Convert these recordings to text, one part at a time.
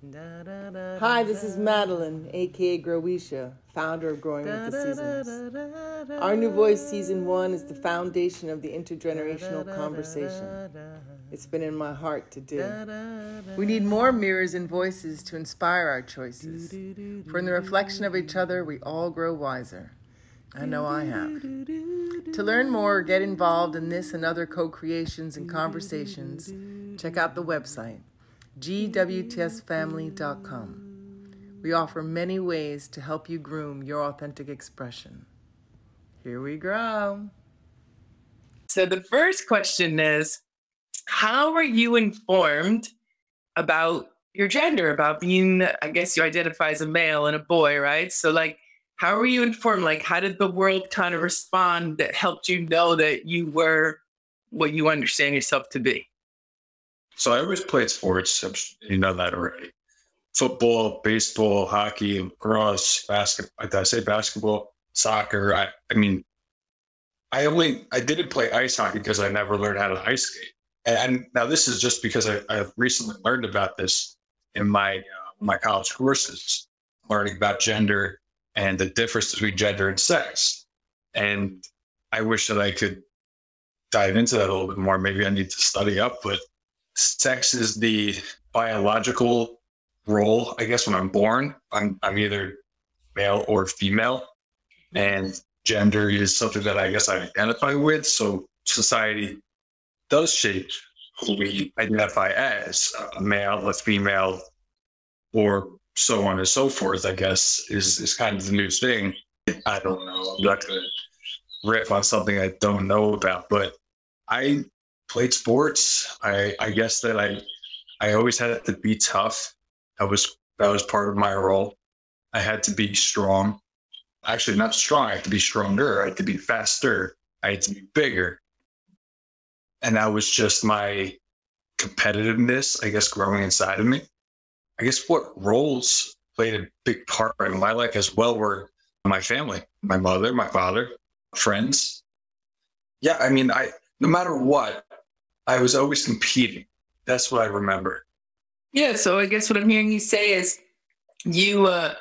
Hi, this is Madeline, aka Groweesha, founder of Growing with the Seasons. Our New Voice Season 1 is the foundation of the intergenerational conversation. It's been in my heart to do. We need more mirrors and voices to inspire our choices. For in the reflection of each other, we all grow wiser. I know I have. To learn more or get involved in this and other co creations and conversations, check out the website gwtsfamily.com. We offer many ways to help you groom your authentic expression. Here we go. So, the first question is How are you informed about your gender, about being, I guess you identify as a male and a boy, right? So, like, how were you informed? Like, how did the world kind of respond that helped you know that you were what you understand yourself to be? So I always played sports. You know that already. Football, baseball, hockey, lacrosse, basketball. Did I say basketball? Soccer. I, I mean, I only I didn't play ice hockey because I never learned how to ice skate. And, and now this is just because I, I've recently learned about this in my uh, my college courses, learning about gender and the difference between gender and sex. And I wish that I could dive into that a little bit more. Maybe I need to study up, but sex is the biological role. I guess when I'm born, I'm, I'm either male or female, and gender is something that I guess I identify with. So society does shape who we identify as a male, a female, or so on and so forth. I guess is is kind of the new thing. I don't know. I'm not gonna riff on something I don't know about, but I played sports. I, I guess that I I always had to be tough. That was that was part of my role. I had to be strong. Actually, not strong. I had to be stronger. I had to be faster. I had to be bigger. And that was just my competitiveness, I guess, growing inside of me. I guess what roles played a big part in my life as well were my family, my mother, my father, friends. Yeah, I mean, I no matter what, I was always competing. That's what I remember. Yeah. So I guess what I'm hearing you say is you uh,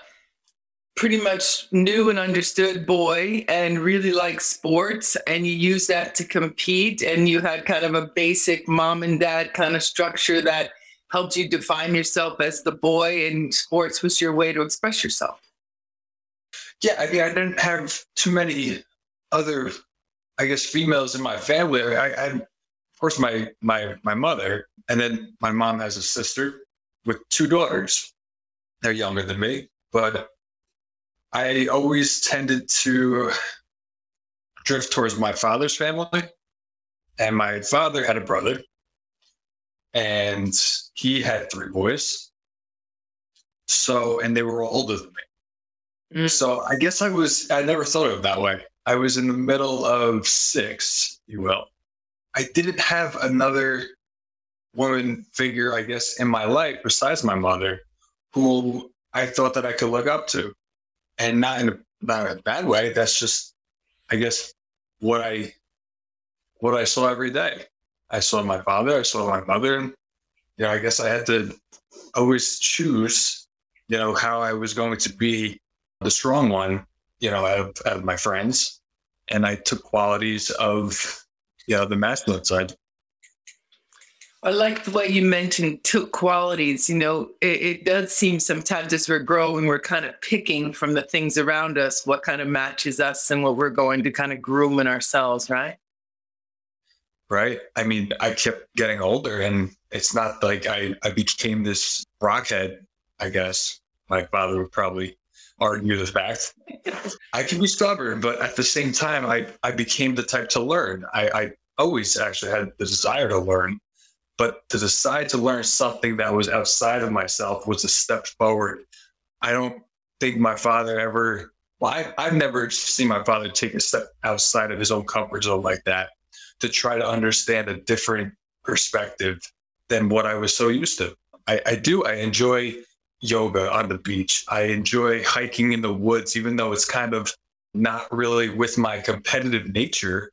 pretty much knew and understood boy and really liked sports, and you used that to compete, and you had kind of a basic mom and dad kind of structure that helped you define yourself as the boy, and sports was your way to express yourself. Yeah, I mean, I didn't have too many other, I guess, females in my family. I, I course, my my my mother, and then my mom has a sister with two daughters. They're younger than me, but I always tended to drift towards my father's family. And my father had a brother, and he had three boys. So, and they were all older than me. Mm. So I guess I was, I never thought of it that way. I was in the middle of six, you will. I didn't have another woman figure, I guess, in my life besides my mother, who I thought that I could look up to, and not in a not in a bad way. That's just, I guess, what I what I saw every day. I saw my father, I saw my mother, and you know, I guess I had to always choose, you know, how I was going to be the strong one, you know, out of, out of my friends, and I took qualities of yeah, the masculine side. I like the way you mentioned took qualities. You know, it, it, does seem sometimes as we're growing, we're kind of picking from the things around us what kind of matches us and what we're going to kind of groom in ourselves, right? Right. I mean, I kept getting older, and it's not like I, I became this rockhead, I guess. My father would probably argue the fact. I can be stubborn, but at the same time, I, I became the type to learn. I, I always actually had the desire to learn, but to decide to learn something that was outside of myself was a step forward. I don't think my father ever, well, I, I've never seen my father take a step outside of his own comfort zone like that to try to understand a different perspective than what I was so used to. I, I do. I enjoy yoga on the beach. I enjoy hiking in the woods, even though it's kind of not really with my competitive nature.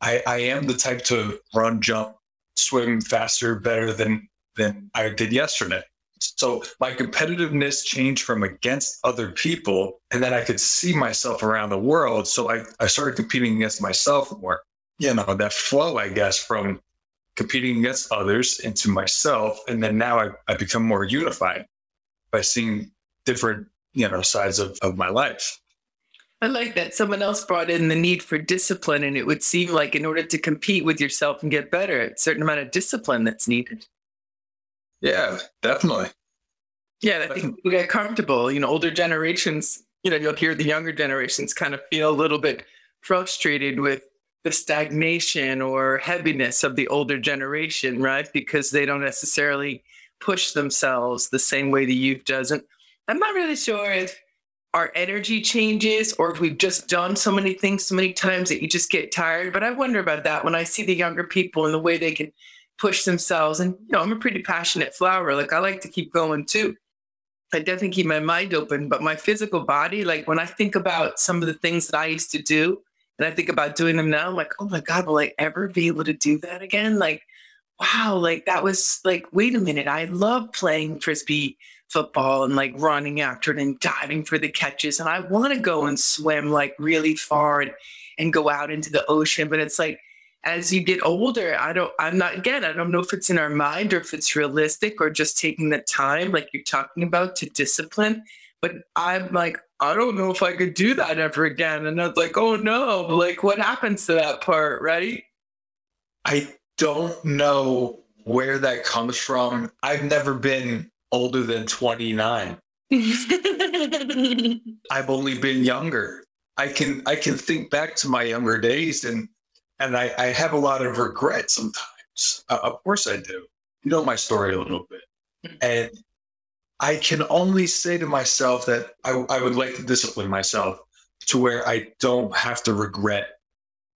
I, I am the type to run, jump, swim faster, better than than I did yesterday. So my competitiveness changed from against other people, and then I could see myself around the world. So I, I started competing against myself more. You know, that flow, I guess, from competing against others and to myself. And then now I, I become more unified by seeing different, you know, sides of, of my life. I like that. Someone else brought in the need for discipline, and it would seem like in order to compete with yourself and get better, a certain amount of discipline that's needed. Yeah, definitely. Yeah, I think we get comfortable. You know, older generations, you know, you'll hear the younger generations kind of feel a little bit frustrated with the stagnation or heaviness of the older generation, right? Because they don't necessarily push themselves the same way the youth doesn't. I'm not really sure if our energy changes or if we've just done so many things so many times that you just get tired. But I wonder about that when I see the younger people and the way they can push themselves. And, you know, I'm a pretty passionate flower. Like I like to keep going too. I definitely keep my mind open, but my physical body, like when I think about some of the things that I used to do and I think about doing them now, I'm like, oh my God, will I ever be able to do that again? Like, wow, like that was like, wait a minute, I love playing frisbee football and like running after it and diving for the catches. And I want to go and swim like really far and, and go out into the ocean. But it's like, as you get older, I don't, I'm not, again, I don't know if it's in our mind or if it's realistic or just taking the time, like you're talking about, to discipline. But I'm like, I don't know if I could do that ever again. And I was like, oh no, like what happens to that part, right? I don't know where that comes from. I've never been older than 29. I've only been younger. I can I can think back to my younger days and and I, I have a lot of regret sometimes. Uh, of course I do. You know my story a little bit. And I can only say to myself that I, I would like to discipline myself to where I don't have to regret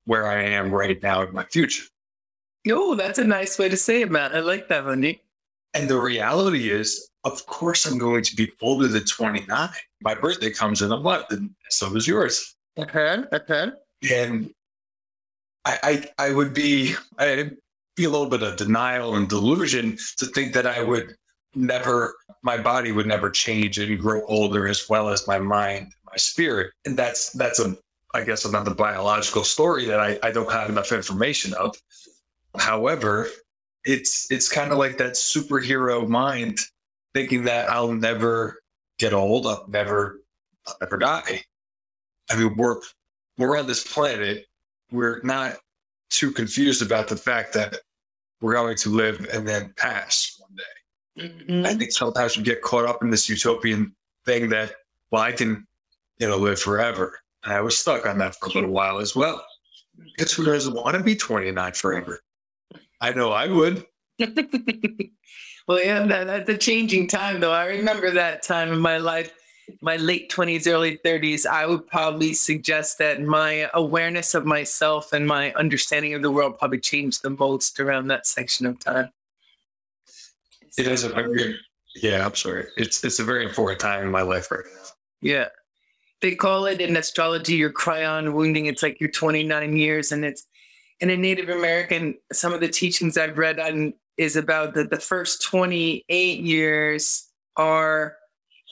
where I am right now in my future. Oh, that's a nice way to say it, Matt. I like that, Wendy. And the reality is, of course, I'm going to be older than 29. My birthday comes in a month, and so does yours. Okay, okay. And I, I, I would be, I'd be a little bit of denial and delusion to think that I would never, my body would never change and grow older as well as my mind, my spirit. And that's, that's a, I guess, another biological story that I, I don't have enough information of. However, it's it's kind of like that superhero mind thinking that I'll never get old, I'll never I'll never die. I mean, we're we're on this planet. We're not too confused about the fact that we're going to live and then pass. Mm-hmm. I think sometimes we get caught up in this utopian thing that, well, I can, you know, live forever. And I was stuck on that for a little while as well. It's who doesn't want to be 29 forever. I know I would. well, yeah, that, that's a changing time, though. I remember that time in my life, my late 20s, early 30s. I would probably suggest that my awareness of myself and my understanding of the world probably changed the most around that section of time. It is a very, yeah, I'm sorry. It's, it's a very important time in my life right now. Yeah. They call it in astrology your Chiron wounding. It's like your 29 years, and it's in a Native American, some of the teachings I've read on is about the, the first 28 years are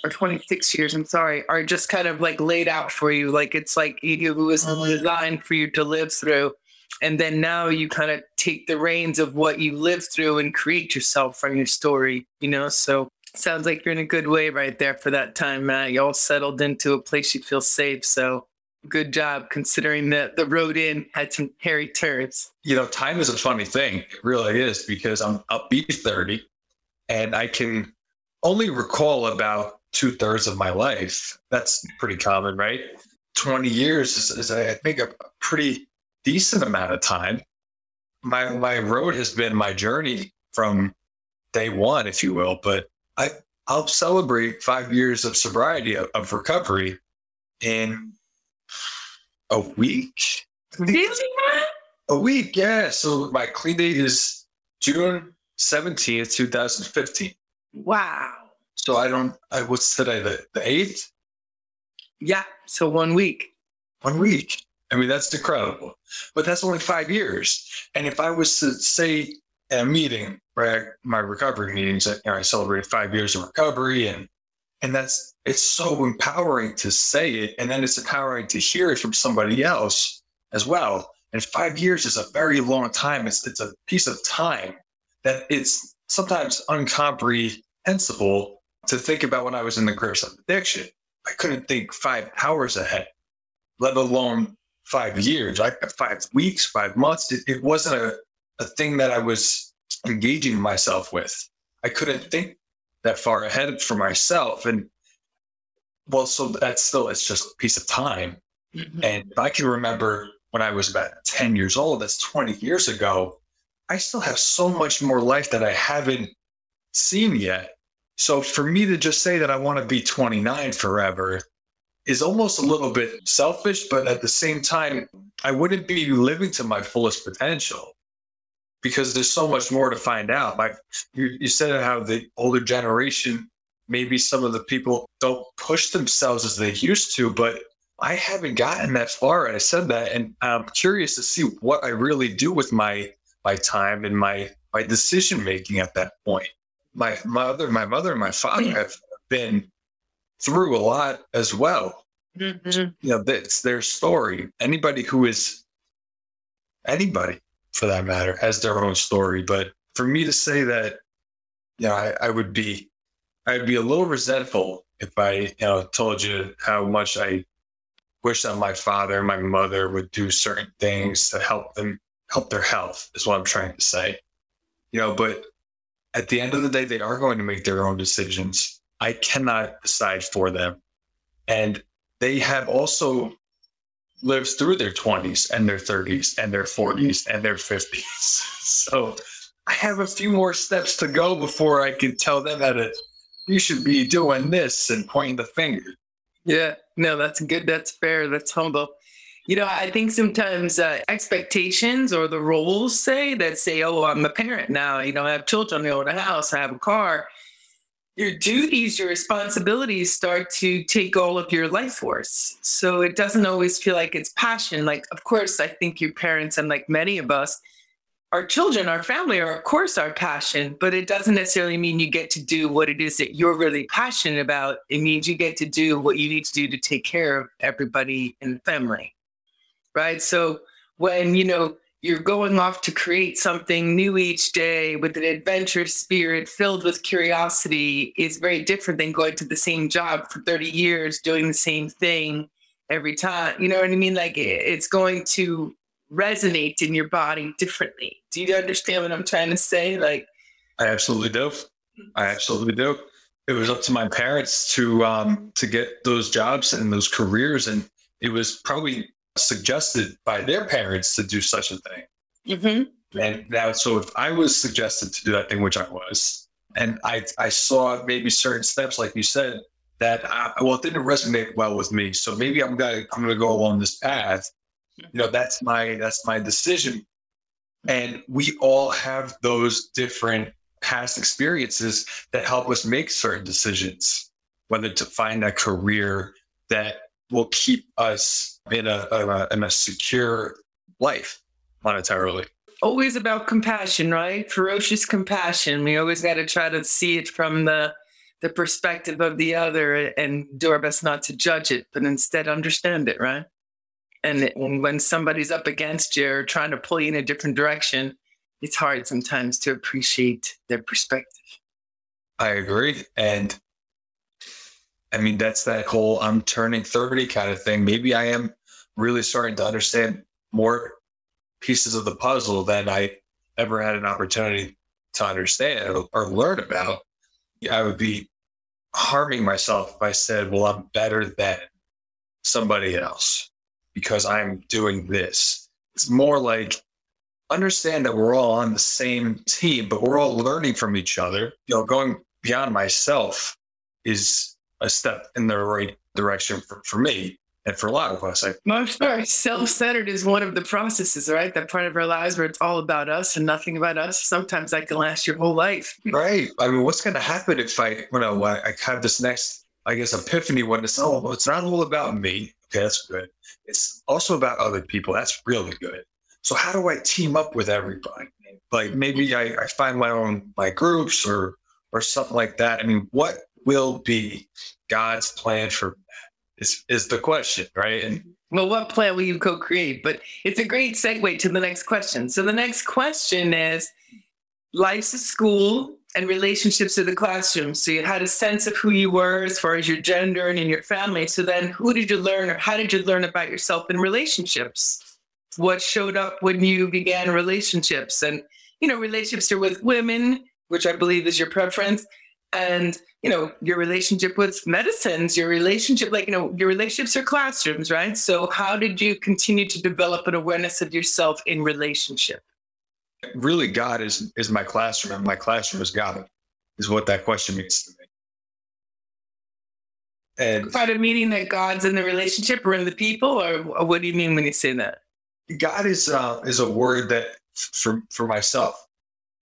or 26 years, I'm sorry, are just kind of like laid out for you. Like it's like it was designed for you to live through. And then now you kind of take the reins of what you lived through and create yourself from your story, you know? So sounds like you're in a good way right there for that time, Matt. You all settled into a place you feel safe. So good job considering that the road in had some hairy turns. You know, time is a funny thing. It really is because I'm upbeat 30 and I can only recall about two thirds of my life. That's pretty common, right? 20 years is, is I think, a pretty decent amount of time. My, my road has been my journey from day one, if you will, but I, I'll celebrate five years of sobriety, of, of recovery in a week. Really? A week, yeah. So my clean date is June 17th, 2015. Wow. So I don't, I what's today, the, the 8th? Yeah. So one week. One week. I mean, that's incredible. But that's only five years. And if I was to say at a meeting, right? My recovery meetings, you know, I celebrated five years of recovery and and that's it's so empowering to say it. And then it's empowering to hear it from somebody else as well. And five years is a very long time. It's it's a piece of time that it's sometimes incomprehensible to think about when I was in the grips of addiction. I couldn't think five hours ahead, let alone five years, I, five weeks, five months. It, it wasn't a, a thing that I was engaging myself with. I couldn't think that far ahead for myself. And well, so that's still, it's just a piece of time. Mm-hmm. And I can remember when I was about 10 years old, that's 20 years ago, I still have so much more life that I haven't seen yet. So for me to just say that I want to be 29 forever is almost a little bit selfish, but at the same time, I wouldn't be living to my fullest potential because there's so much more to find out. Like you, you said how the older generation, maybe some of the people don't push themselves as they used to, but I haven't gotten that far. I said that, and I'm curious to see what I really do with my my time and my my decision making at that point. My mother, my mother, and my father have been through a lot as well. Mm-hmm. You know, that's their story. Anybody who is anybody for that matter has their own story. But for me to say that, you know, I, I would be I'd be a little resentful if I, you know, told you how much I wish that my father and my mother would do certain things to help them help their health is what I'm trying to say. You know, but at the end of the day, they are going to make their own decisions. I cannot decide for them. And they have also lived through their 20s and their 30s and their 40s and their 50s. So I have a few more steps to go before I can tell them that you should be doing this and pointing the finger. Yeah, no, that's good. That's fair. That's humble. You know, I think sometimes uh, expectations or the roles say that say, oh, I'm a parent now, you know, I have children, I own a house, I have a car. Your duties, your responsibilities start to take all of your life force. So it doesn't always feel like it's passion. Like, of course, I think your parents and like many of us, our children, our family are, of course, our passion, but it doesn't necessarily mean you get to do what it is that you're really passionate about. It means you get to do what you need to do to take care of everybody in the family. Right. So when, you know, you're going off to create something new each day with an adventurous spirit filled with curiosity is very different than going to the same job for 30 years doing the same thing every time. You know what I mean? Like it's going to resonate in your body differently. Do you understand what I'm trying to say? Like, I absolutely do. I absolutely do. It was up to my parents to um, to get those jobs and those careers, and it was probably suggested by their parents to do such a thing. Mm-hmm. And now, so if I was suggested to do that thing, which I was, and I I saw maybe certain steps, like you said, that I, well, it didn't resonate well with me. So maybe I'm gonna I'm gonna go along this path you know that's my that's my decision and we all have those different past experiences that help us make certain decisions whether to find a career that will keep us in a, in a, in a secure life monetarily always about compassion right ferocious compassion we always got to try to see it from the the perspective of the other and do our best not to judge it but instead understand it right and, and when somebody's up against you or trying to pull you in a different direction, it's hard sometimes to appreciate their perspective. I agree. And I mean, that's that whole I'm turning 30 kind of thing. Maybe I am really starting to understand more pieces of the puzzle than I ever had an opportunity to understand or learn about. I would be harming myself if I said, well, I'm better than somebody else because I'm doing this. It's more like understand that we're all on the same team, but we're all learning from each other. You know, going beyond myself is a step in the right direction for, for me and for a lot of us. I, Most self-centered is one of the processes, right? That part of our lives where it's all about us and nothing about us. Sometimes that can last your whole life. Right. I mean, what's going to happen if I, you know, I have this next, I guess, epiphany when it's, oh, it's not all about me. Okay, that's good. It's also about other people. That's really good. So how do I team up with everybody? like maybe I, I find my own my groups or or something like that. I mean, what will be God's plan for that is is the question, right? And well, what plan will you co-create? But it's a great segue to the next question. So the next question is life's a school and relationships to the classroom. So you had a sense of who you were as far as your gender and in your family. So then who did you learn or how did you learn about yourself in relationships? What showed up when you began relationships? And, you know, relationships are with women, which I believe is your preference, and, you know, your relationship with medicines, your relationship, like, you know, your relationships are classrooms, right? So how did you continue to develop an awareness of yourself in relationship? really God is is my classroom and my classroom is God is what that question means to me. And part of meaning that God's in the relationship or in the people, or, or what do you mean when you say that? God is uh, is a word that for for myself.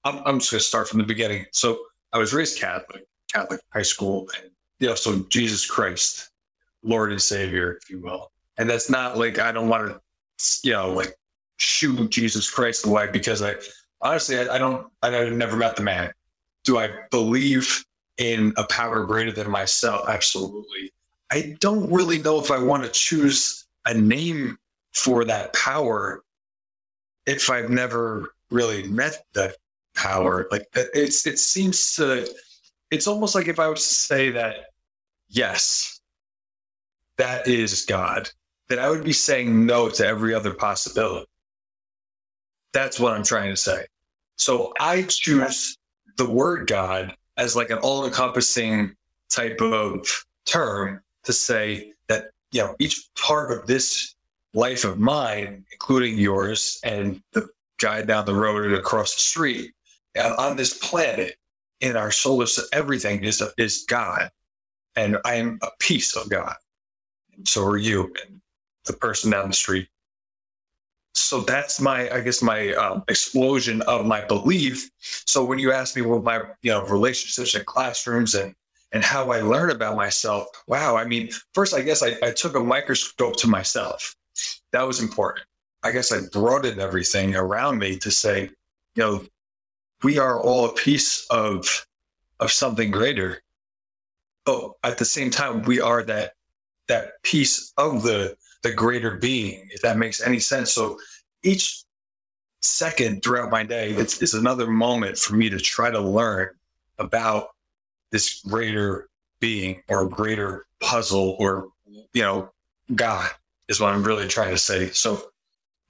I'm, I'm just going to start from the beginning. So I was raised Catholic, Catholic high school, and you know, so Jesus Christ, Lord and Savior, if you will. And that's not like I don't want to, you know, like shoot Jesus Christ away because I honestly I, I don't I never met the man. Do I believe in a power greater than myself? Absolutely. I don't really know if I want to choose a name for that power if I've never really met that power. Like it's it seems to it's almost like if I was to say that yes, that is God, then I would be saying no to every other possibility. That's what I'm trying to say. So I choose the word God as like an all encompassing type of term to say that, you know, each part of this life of mine, including yours and the guy down the road and across the street, on this planet, in our solar, system, everything is, is God. And I am a piece of God. And so are you and the person down the street so that's my i guess my um, explosion of my belief so when you ask me what my you know relationships in classrooms and and how i learn about myself wow i mean first i guess I, I took a microscope to myself that was important i guess i broadened everything around me to say you know we are all a piece of of something greater but at the same time we are that that piece of the the greater being, if that makes any sense. So each second throughout my day, it's, it's another moment for me to try to learn about this greater being or greater puzzle or, you know, God is what I'm really trying to say. So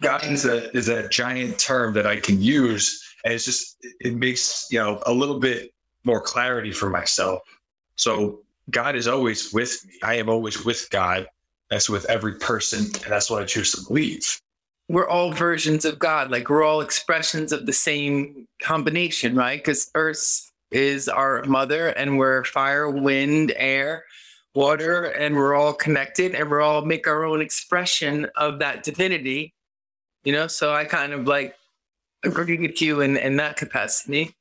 God is a, is a giant term that I can use. And it's just, it makes, you know, a little bit more clarity for myself. So God is always with me. I am always with God. That's with every person, and that's what I choose to believe. We're all versions of God, like we're all expressions of the same combination, right? Because Earth is our mother, and we're fire, wind, air, water, and we're all connected, and we're all make our own expression of that divinity. You know, so I kind of like with you in, in that capacity.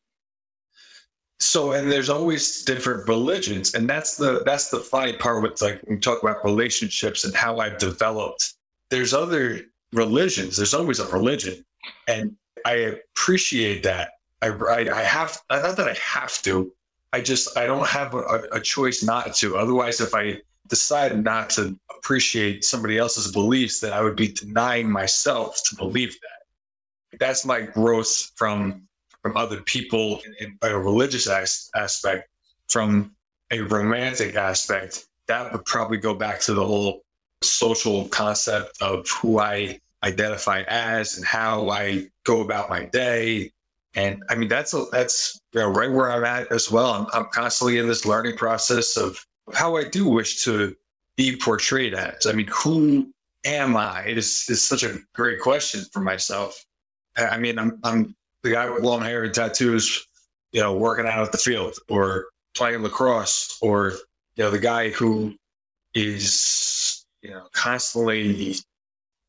So and there's always different religions and that's the that's the funny part with like we talk about relationships and how i've developed. There's other religions there's always a religion and i appreciate that. I i, I have not that i have to i just i don't have a, a choice not to. Otherwise if i decide not to appreciate somebody else's beliefs then i would be denying myself to believe that that's my growth from from other people in, a religious as- aspect, from a romantic aspect, that would probably go back to the whole social concept of who I identify as and how I go about my day. And I mean, that's a, that's you know, right where I'm at as well. I'm, I'm constantly in this learning process of how I do wish to be portrayed as. I mean, who am I? It is, is such a great question for myself. I mean, I'm, I'm the guy with long hair and tattoos, you know, working out at the field or playing lacrosse, or you know, the guy who is you know constantly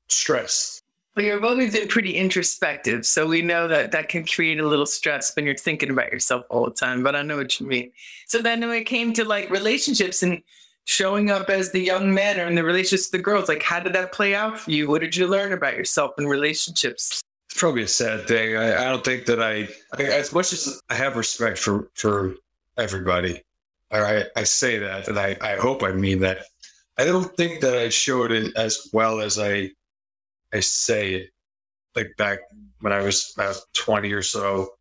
stressed. Well, you've always been pretty introspective, so we know that that can create a little stress when you're thinking about yourself all the time. But I know what you mean. So then, when it came to like relationships and showing up as the young men or in the relationships with the girls, like how did that play out for you? What did you learn about yourself in relationships? Probably a sad thing. I, I don't think that I, I, as much as I have respect for for everybody, I I say that, and I I hope I mean that. I don't think that I showed it as well as I I say it. Like back when I was about twenty or so,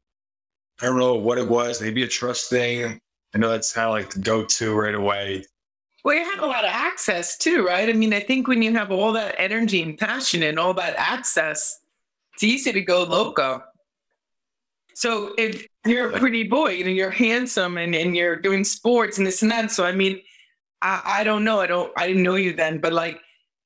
I don't know what it was. Maybe a trust thing. I know that's kind of like the go-to right away. Well, you have a lot of access too, right? I mean, I think when you have all that energy and passion and all that access, it's easy to go loco. So if you're a pretty boy, you know, you're handsome and, and you're doing sports and this and that. So I mean, I, I don't know. I don't I didn't know you then, but like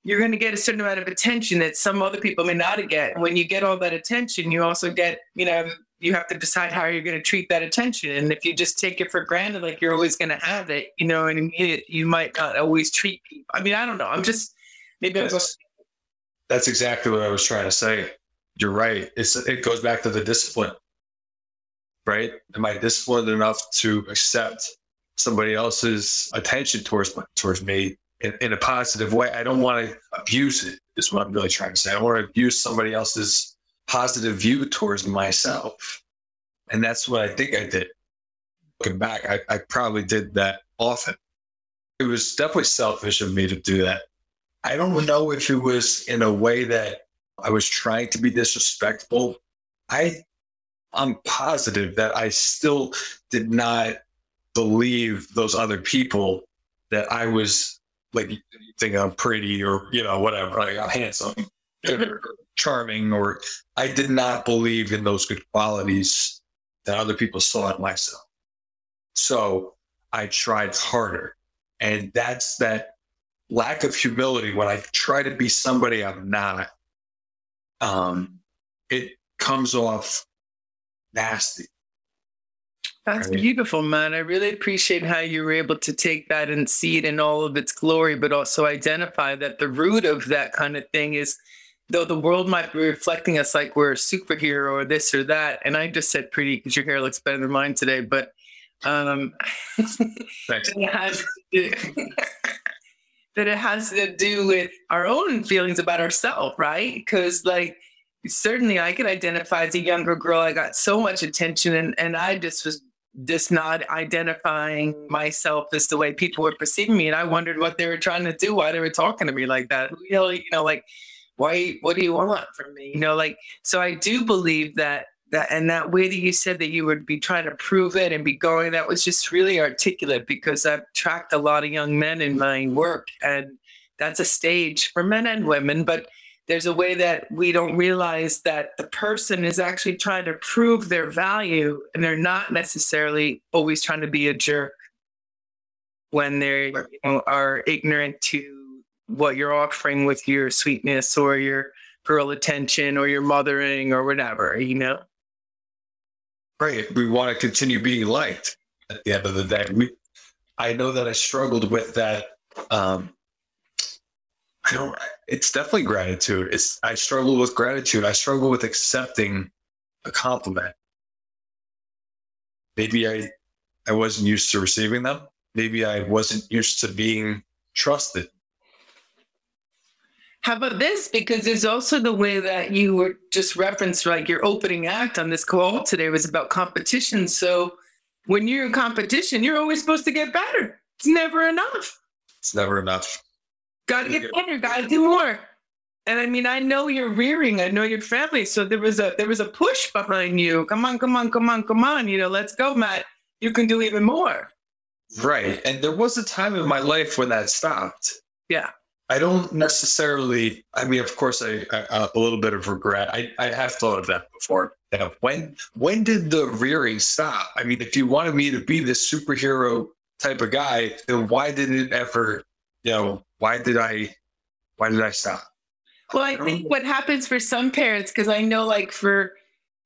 you're gonna get a certain amount of attention that some other people may not get. When you get all that attention, you also get, you know, you have to decide how you're going to treat that attention. And if you just take it for granted, like you're always going to have it, you know, and you might not always treat people. I mean, I don't know. I'm just maybe that's, that's exactly what I was trying to say. You're right. It's it goes back to the discipline, right? Am I disciplined enough to accept somebody else's attention towards towards me in, in a positive way? I don't want to abuse it. Is what I'm really trying to say. I want to abuse somebody else's positive view towards myself. And that's what I think I did. Looking back, I, I probably did that often. It was definitely selfish of me to do that. I don't know if it was in a way that I was trying to be disrespectful. I I'm positive that I still did not believe those other people that I was like think I'm pretty or you know whatever, like I'm handsome charming or I did not believe in those good qualities that other people saw in myself. So I tried harder. And that's that lack of humility when I try to be somebody I'm not. Um, it comes off nasty. That's right? beautiful, man. I really appreciate how you were able to take that and see it in all of its glory, but also identify that the root of that kind of thing is though the world might be reflecting us like we're a superhero or this or that. And I just said pretty because your hair looks better than mine today, but um, Thanks. it has to, that it has to do with our own feelings about ourselves, right? Because like certainly I could identify as a younger girl. I got so much attention and, and I just was just not identifying myself as the way people were perceiving me. And I wondered what they were trying to do, why they were talking to me like that. You know, you know like why what do you want from me you know like so i do believe that that and that way that you said that you would be trying to prove it and be going that was just really articulate because i've tracked a lot of young men in my work and that's a stage for men and women but there's a way that we don't realize that the person is actually trying to prove their value and they're not necessarily always trying to be a jerk when they you know, are ignorant to what you're offering with your sweetness or your girl attention or your mothering or whatever, you know? Right. We want to continue being liked at the end of the day. We, I know that I struggled with that. Um, I don't, it's definitely gratitude. It's, I struggle with gratitude. I struggle with accepting a compliment. Maybe I, I wasn't used to receiving them. Maybe I wasn't used to being trusted. How about this? Because there's also the way that you were just referenced, like your opening act on this call today was about competition. So when you're in competition, you're always supposed to get better. It's never enough. It's never enough. Got to get better. Got to do more. And I mean, I know you're rearing. I know your family. So there was a there was a push behind you. Come on, come on, come on, come on. You know, let's go, Matt. You can do even more. Right. And there was a time in my life when that stopped. Yeah. I don't necessarily. I mean, of course, I, I a little bit of regret. I, I have thought of that before. That when when did the rearing stop? I mean, if you wanted me to be this superhero type of guy, then why didn't it ever? You know, why did I? Why did I stop? Well, I think what happens for some parents, because I know, like for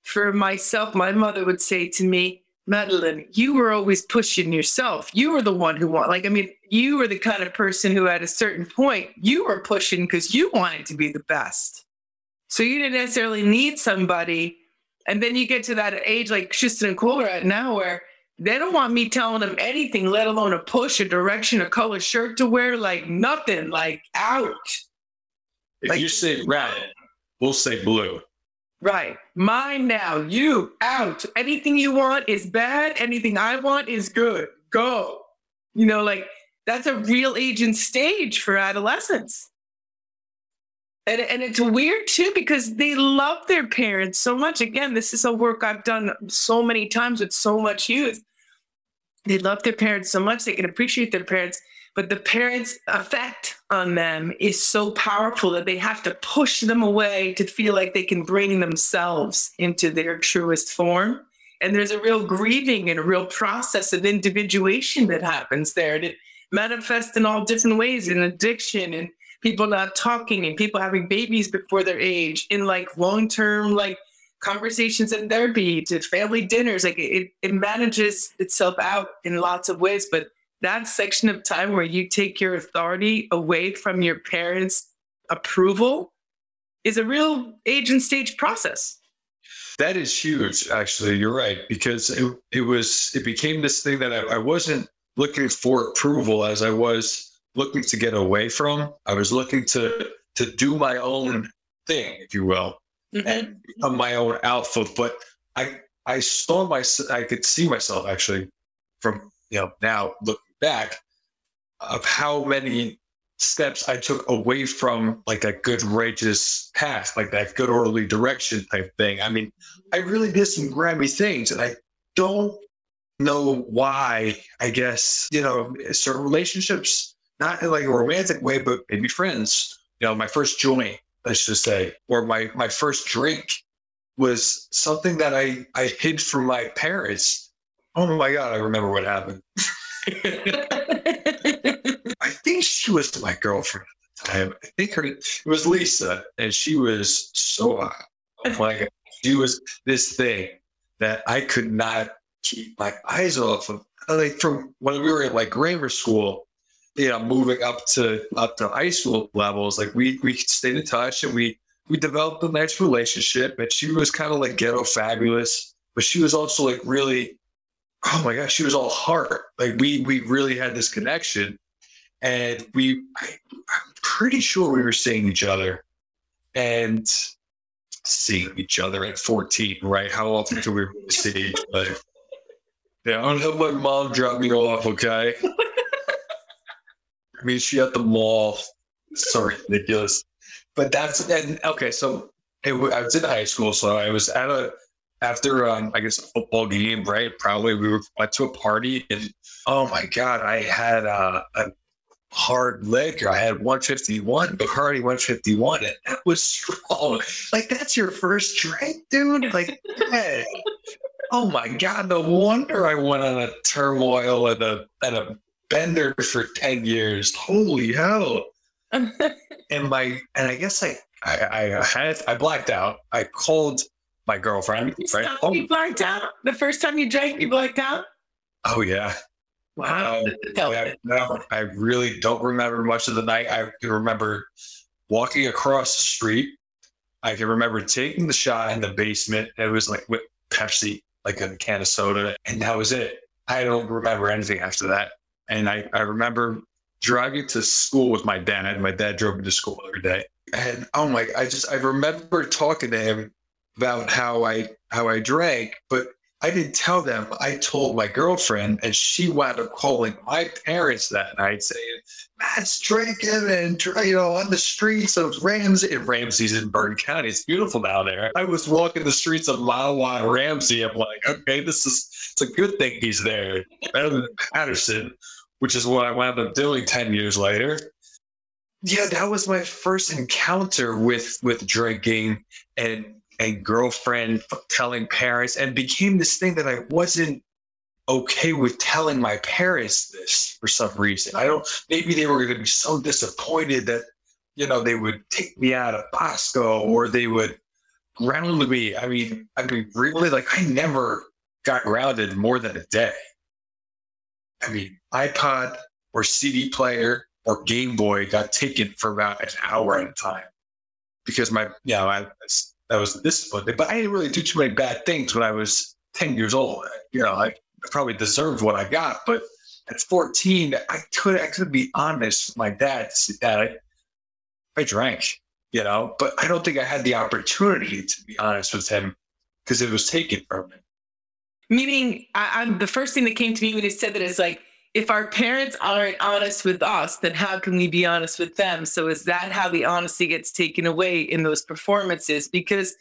for myself, my mother would say to me, Madeline, you were always pushing yourself. You were the one who want like I mean, you were the kind of person who at a certain point you were pushing because you wanted to be the best. So you didn't necessarily need somebody. And then you get to that age like Tristan and Cole are at now where they don't want me telling them anything, let alone a push, a direction, a color shirt to wear, like nothing, like out. If like, you say red, we'll say blue. Right. Mine now. You out. Anything you want is bad. Anything I want is good. Go. You know, like that's a real agent stage for adolescents. And, and it's weird too because they love their parents so much. Again, this is a work I've done so many times with so much youth. They love their parents so much, they can appreciate their parents but the parents' effect on them is so powerful that they have to push them away to feel like they can bring themselves into their truest form. And there's a real grieving and a real process of individuation that happens there. And it manifests in all different ways in addiction and people not talking and people having babies before their age in like long term, like conversations in therapy to family dinners. Like it, it manages itself out in lots of ways. But that section of time where you take your authority away from your parents' approval is a real age and stage process. That is huge, actually. You're right. Because it, it was, it became this thing that I, I wasn't looking for approval as I was looking to get away from. I was looking to, to do my own thing, if you will, mm-hmm. and become my own alpha. But I, I saw my, I could see myself actually from, you know, now look back of how many steps I took away from like a good righteous path, like that good orderly direction type thing. I mean, I really did some grimy things and I don't know why, I guess, you know, certain relationships, not in like a romantic way, but maybe friends, you know, my first joint, let's just say, or my my first drink was something that I I hid from my parents. Oh my god, I remember what happened. I think she was my girlfriend at the time. I think her it was Lisa, and she was so hot. Oh my God. She was this thing that I could not keep my eyes off of. Like from when we were at like grammar school, you know, moving up to up to high school levels, like we we stayed in touch and we we developed a nice relationship. And she was kind of like ghetto fabulous, but she was also like really oh my gosh, she was all heart. Like we we really had this connection, and we I, am pretty sure we were seeing each other, and seeing each other at 14. Right? How often do we really see each other? Yeah, I don't have my mom drop me off. Okay. I mean, she at the mall. So ridiculous. But that's and okay. So it, I was in high school, so I was at a after um, I guess a football game, right? Probably we were went to a party and oh my god, I had uh, a hard liquor. I had 151, Bacardi 151, and that was strong. Like that's your first drink, dude. Like, hey. oh my god, no wonder I went on a turmoil and a and a bender for 10 years. Holy hell. and my and I guess I I, I had I blacked out. I called my girlfriend. Right? Oh. You blacked out the first time you drank. You blacked out. Oh yeah. Wow. Um, yeah, no, I really don't remember much of the night. I can remember walking across the street. I can remember taking the shot in the basement. It was like with Pepsi, like a can of soda, and that was it. I don't remember anything after that. And I, I remember driving to school with my dad. My dad drove me to school every day. And oh my, I just, I remember talking to him about how I how I drank, but I didn't tell them. I told my girlfriend, and she wound up calling my parents that night, saying, "Matt's drinking and you know on the streets of Ramsey. And Ramsey's in Bergen County. It's beautiful down there. I was walking the streets of Mahwah Ramsey. I'm like, okay, this is it's a good thing he's there, better than Paterson, which is what I wound up doing ten years later. Yeah, that was my first encounter with with drinking and girlfriend telling parents and became this thing that I wasn't okay with telling my parents this for some reason. I don't, maybe they were going to be so disappointed that, you know, they would take me out of Bosco or they would ground me. I mean, I mean, really, like I never got grounded more than a day. I mean, iPod or CD player or Game Boy got taken for about an hour at a time because my, you know, I that was the discipline. But I didn't really do too many bad things when I was 10 years old. You know, I probably deserved what I got. But at 14, I could I could be honest with my dad. Dad, I, I drank. you know, but I don't think I had the opportunity to be honest with him because it was taken from me. Meaning, I, I'm the first thing that came to me when he said that is like, if our parents aren't honest with us, then how can we be honest with them? So is that how the honesty gets taken away in those performances? Because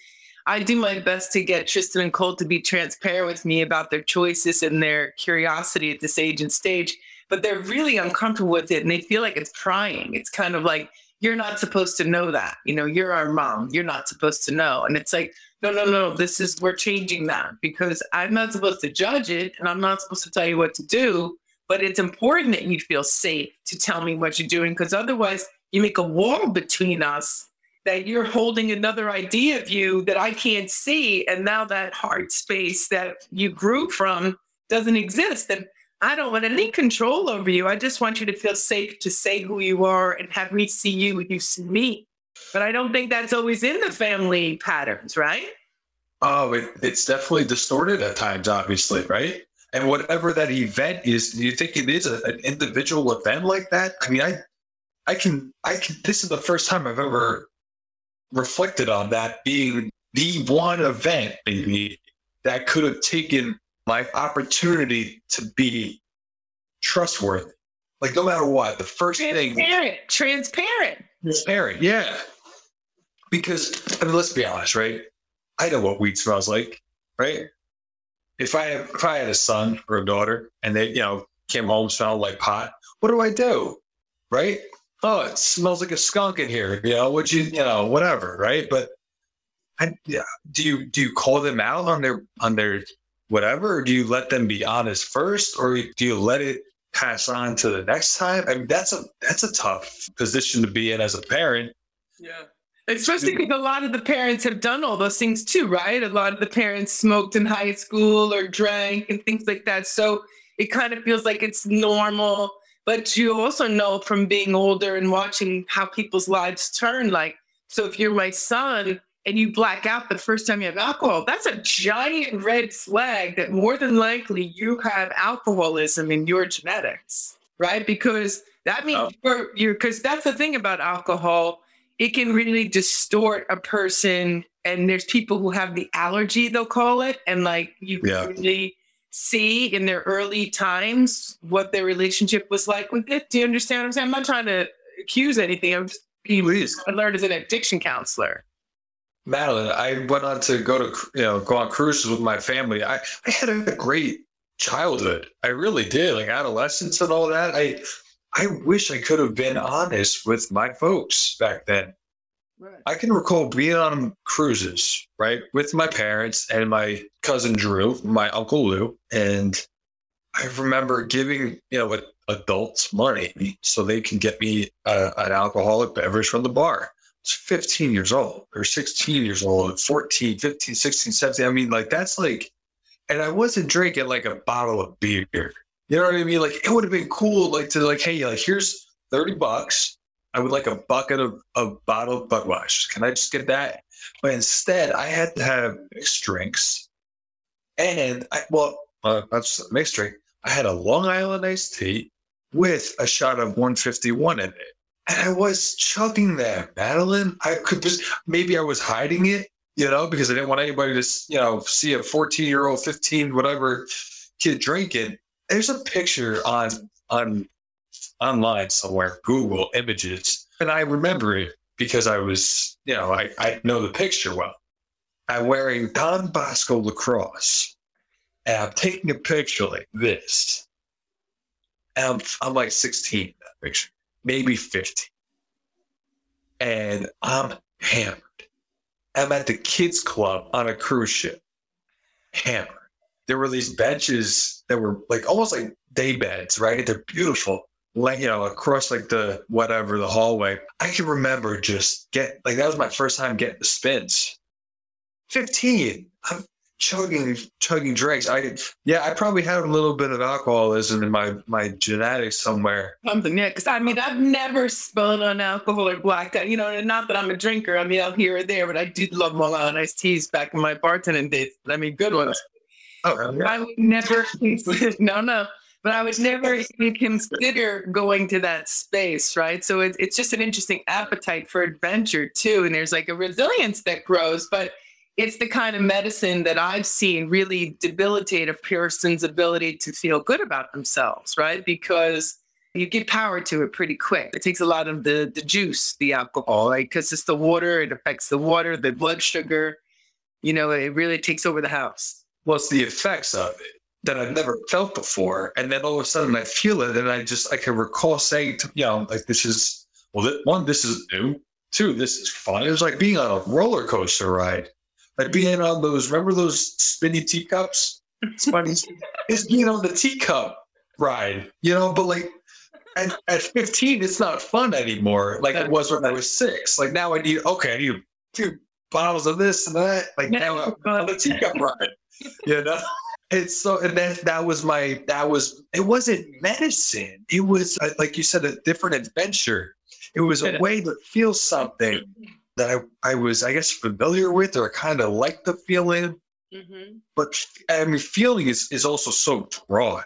I do my best to get Tristan and Cole to be transparent with me about their choices and their curiosity at this age and stage, but they're really uncomfortable with it and they feel like it's prying. It's kind of like, you're not supposed to know that. You know, you're our mom. You're not supposed to know. And it's like, no, no, no, this is, we're changing that because I'm not supposed to judge it and I'm not supposed to tell you what to do. But it's important that you feel safe to tell me what you're doing because otherwise you make a wall between us that you're holding another idea of you that I can't see. And now that heart space that you grew from doesn't exist. And I don't want any control over you. I just want you to feel safe to say who you are and have me see you and you see me. But I don't think that's always in the family patterns, right? Oh, it, it's definitely distorted at times, obviously, right? And whatever that event is, do you think it is a, an individual event like that? I mean, I, I can, I can. This is the first time I've ever reflected on that being the one event, maybe that could have taken my opportunity to be trustworthy. Like no matter what, the first transparent, thing transparent, transparent, yeah. Because I mean, let's be honest, right? I know what weed smells like, right? If I if I had a son or a daughter and they, you know, came home smelled like pot, what do I do? Right? Oh, it smells like a skunk in here. You know, would you, you know, whatever, right? But I, yeah, do you do you call them out on their on their whatever, or do you let them be honest first, or do you let it pass on to the next time? I mean, that's a that's a tough position to be in as a parent. Yeah. Especially because a lot of the parents have done all those things too, right? A lot of the parents smoked in high school or drank and things like that. So it kind of feels like it's normal. But you also know from being older and watching how people's lives turn. Like, so if you're my son, and you black out the first time you have alcohol, that's a giant red flag that more than likely you have alcoholism in your genetics, right? Because that means oh. you're, you're, because that's the thing about alcohol, it can really distort a person. And there's people who have the allergy, they'll call it. And like you yeah. really see in their early times what their relationship was like with it. Do you understand what I'm saying? I'm not trying to accuse anything. I'm just, being Please. I learned as an addiction counselor. Madeline, I went on to go to you know go on cruises with my family. I, I had a great childhood. I really did, like adolescence and all that. I I wish I could have been honest with my folks back then. Right. I can recall being on cruises, right, with my parents and my cousin Drew, my uncle Lou, and I remember giving you know adults money so they can get me uh, an alcoholic beverage from the bar. It's 15 years old or 16 years old, 14, 15, 16, 17. I mean, like that's like, and I wasn't drinking like a bottle of beer. You know what I mean? Like it would have been cool, like to like, hey, like here's 30 bucks. I would like a bucket of a bottle of Budweiser. Can I just get that? But instead, I had to have mixed drinks. And I, well, uh, that's a mixed drink. I had a Long Island iced tea with a shot of 151 in it. And I was chugging that, Madeline. I could just maybe I was hiding it, you know, because I didn't want anybody to, you know, see a 14 year old, 15, whatever kid drinking. There's a picture on on online somewhere, Google images, and I remember it because I was, you know, I, I know the picture well. I'm wearing Don Bosco lacrosse, and I'm taking a picture like this. And I'm, I'm like 16 in that picture maybe 15. And I'm hammered. I'm at the kids' club on a cruise ship, hammered. There were these benches that were like almost like day beds, right? They're beautiful, like you know, across like the whatever the hallway. I can remember just get like that was my first time getting the spins. 15. I'm chugging chugging drinks. I yeah, I probably had a little bit of alcoholism in my my genetics somewhere. Something, yeah. Because I mean, I've never spilled on alcohol or blacked out. You know, not that I'm a drinker. I mean, out here or there, but I do love Long Island iced teas back in my bartending days. I mean, good ones. Oh, yeah. I would never. no, no. but I would never even consider going to that space, right? So it's it's just an interesting appetite for adventure too, and there's like a resilience that grows, but it's the kind of medicine that I've seen really debilitate a person's ability to feel good about themselves, right? Because you get power to it pretty quick. It takes a lot of the the juice, the alcohol, like because it's the water. It affects the water, the blood sugar. You know, it really takes over the house. It's the effects of it that I've never felt before, and then all of a sudden I feel it, and I just I can recall saying, to, you know, like this is well, one, this is new. Two, this is fun. It was like being on a roller coaster ride, like being on those. Remember those spinny teacups? It's funny. it's being on the teacup ride, you know. But like at, at 15, it's not fun anymore like it was when I was six. Like now I need, okay, I need two bottles of this and that. Like now I'm on the teacup ride, you know? It's so, and that, that was my, that was, it wasn't medicine. It was, uh, like you said, a different adventure. It was a way to feel something that I, I was, I guess, familiar with or kind of like the feeling. Mm-hmm. But I mean, feeling is, is also so broad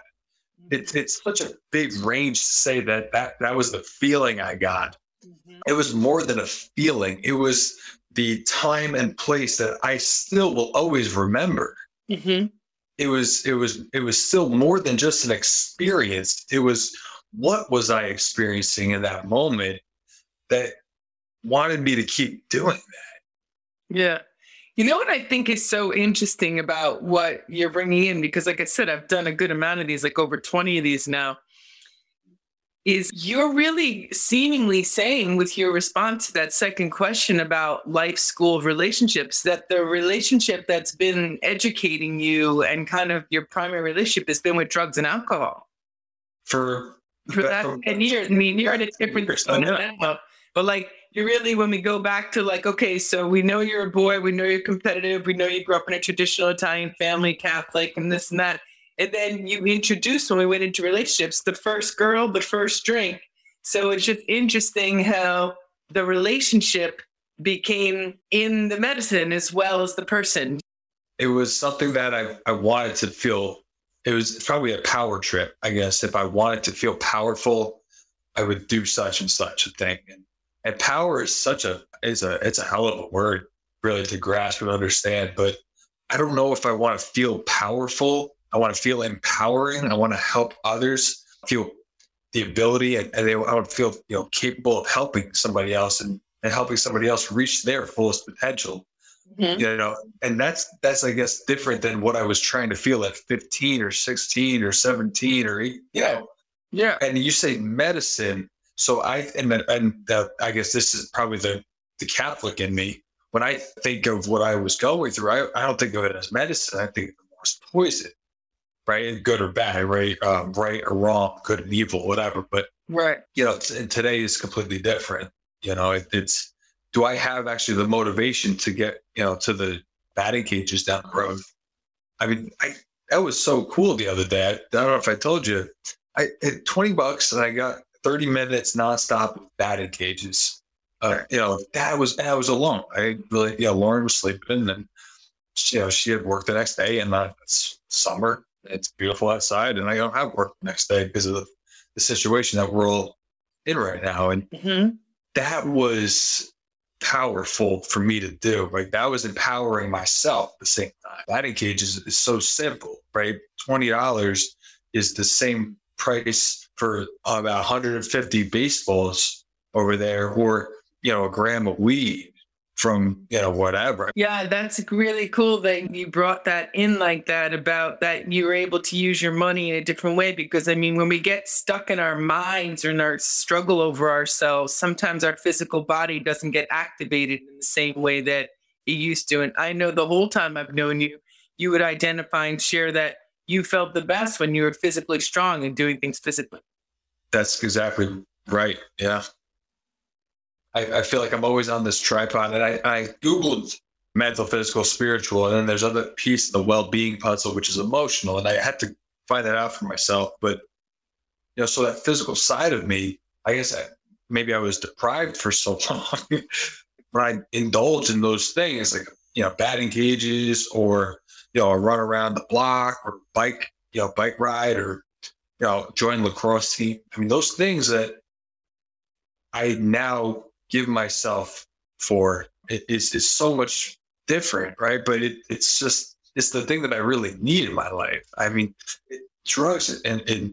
it's it's such a big range to say that that that was the feeling I got. Mm-hmm. It was more than a feeling. It was the time and place that I still will always remember. Mm-hmm. It was it was it was still more than just an experience. It was what was I experiencing in that moment that wanted me to keep doing that. Yeah. You know what I think is so interesting about what you're bringing in? Because, like I said, I've done a good amount of these, like over 20 of these now. Is you're really seemingly saying with your response to that second question about life school relationships that the relationship that's been educating you and kind of your primary relationship has been with drugs and alcohol. For, for that 10 years. I mean, you're at a different now. But like you really, when we go back to like, okay, so we know you're a boy, we know you're competitive, we know you grew up in a traditional Italian family, Catholic, and this and that. And then you introduced when we went into relationships, the first girl, the first drink. So it's just interesting how the relationship became in the medicine as well as the person. It was something that I, I wanted to feel. It was probably a power trip, I guess. If I wanted to feel powerful, I would do such and such a thing. And and power is such a is a it's a hell of a word really to grasp and understand. But I don't know if I want to feel powerful. I want to feel empowering. I want to help others feel the ability and, they, I would feel you know capable of helping somebody else and, and helping somebody else reach their fullest potential. Mm-hmm. You know, and that's that's I guess different than what I was trying to feel at 15 or 16 or 17 or you know. Yeah. And you say medicine, so I and and the, I guess this is probably the the Catholic in me. When I think of what I was going through, I, I don't think of it as medicine. I think it was poison, right? Good or bad, right? Um, right or wrong, good and evil, whatever. But right, you know, and today is completely different. You know, it, it's do I have actually the motivation to get you know to the batting cages down the road? I mean, I that was so cool the other day. I, I don't know if I told you. I had 20 bucks and I got 30 minutes nonstop with batting cages. Uh, you know, that was that was alone. I really, yeah, Lauren was sleeping, and you know, she had work the next day, and uh, it's summer, it's beautiful outside, and I don't have work the next day because of the, the situation that we're all in right now, and mm-hmm. that was powerful for me to do. Like that was empowering myself at the same time. Batting cages is so simple, right? Twenty dollars is the same price for about 150 baseballs over there or you know a gram of weed from you know whatever yeah that's really cool that you brought that in like that about that you were able to use your money in a different way because i mean when we get stuck in our minds or in our struggle over ourselves sometimes our physical body doesn't get activated in the same way that it used to and i know the whole time i've known you you would identify and share that you felt the best when you were physically strong and doing things physically. That's exactly right. Yeah. I, I feel like I'm always on this tripod and I, I Googled mental, physical, spiritual, and then there's other piece, of the well-being puzzle, which is emotional. And I had to find that out for myself. But you know, so that physical side of me, I guess I, maybe I was deprived for so long. when I indulge in those things, like you know, batting cages or you know, a run around the block or bike, you know, bike ride or you know, join lacrosse team. I mean, those things that I now give myself for it is, is so much different, right? But it, it's just, it's the thing that I really need in my life. I mean, it, drugs and, and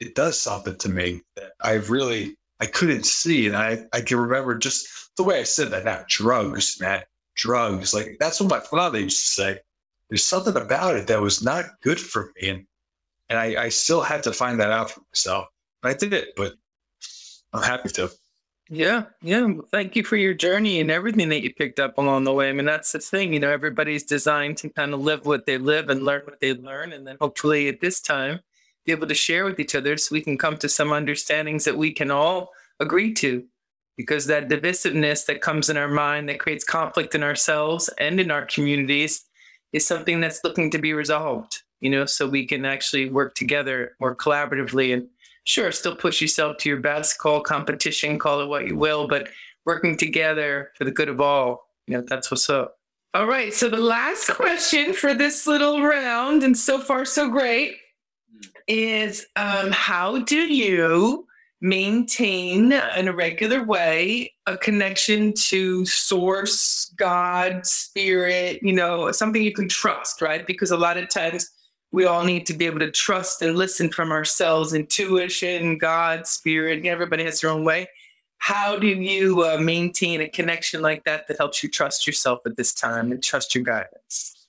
it does something to me that I really, I couldn't see. And I, I can remember just the way I said that now, drugs, man, drugs. Like that's what my father used to say. There's something about it that was not good for me. And, and I, I still had to find that out for myself. I did it, but I'm happy to. Yeah, yeah. Thank you for your journey and everything that you picked up along the way. I mean, that's the thing, you know, everybody's designed to kind of live what they live and learn what they learn. And then hopefully at this time, be able to share with each other so we can come to some understandings that we can all agree to. Because that divisiveness that comes in our mind that creates conflict in ourselves and in our communities is something that's looking to be resolved, you know, so we can actually work together more collaboratively and sure, still push yourself to your best, call competition, call it what you will, but working together for the good of all, you know, that's what's up. All right. So the last question for this little round, and so far so great, is um, how do you maintain in a regular way a connection to source, God, spirit, you know, something you can trust, right? Because a lot of times we all need to be able to trust and listen from ourselves intuition god spirit everybody has their own way. How do you uh, maintain a connection like that that helps you trust yourself at this time and trust your guidance?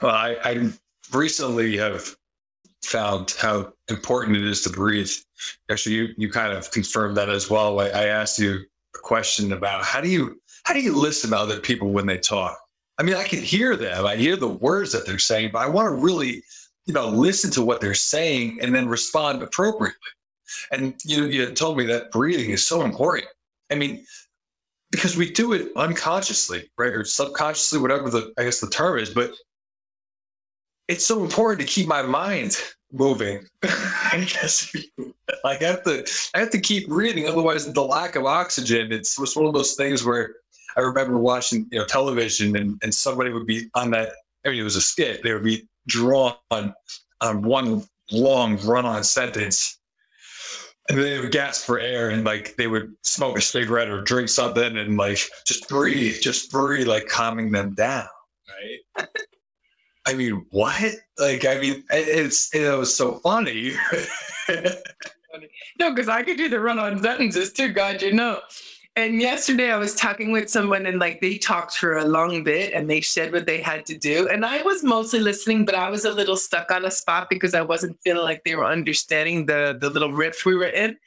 Well i, I recently have found how important it is to breathe. Actually you, you kind of confirmed that as well. I, I asked you a question about how do you how do you listen to other people when they talk I mean, I can hear them. I hear the words that they're saying, but I want to really, you know, listen to what they're saying and then respond appropriately. And you know, you told me that breathing is so important. I mean, because we do it unconsciously, right, or subconsciously, whatever the I guess the term is, but it's so important to keep my mind moving. I guess like I have to I have to keep breathing, otherwise the lack of oxygen. It's, it's one of those things where I remember watching you know television and, and somebody would be on that. I mean, it was a skit. They would be drawn on, on one long run-on sentence, and they would gasp for air and like they would smoke a cigarette or drink something and like just breathe, just breathe, like calming them down. Right. I mean, what? Like, I mean, it's it was so funny. no, because I could do the run-on sentences too. God, you know. And yesterday I was talking with someone and like they talked for a long bit and they said what they had to do. And I was mostly listening, but I was a little stuck on a spot because I wasn't feeling like they were understanding the the little riff we were in.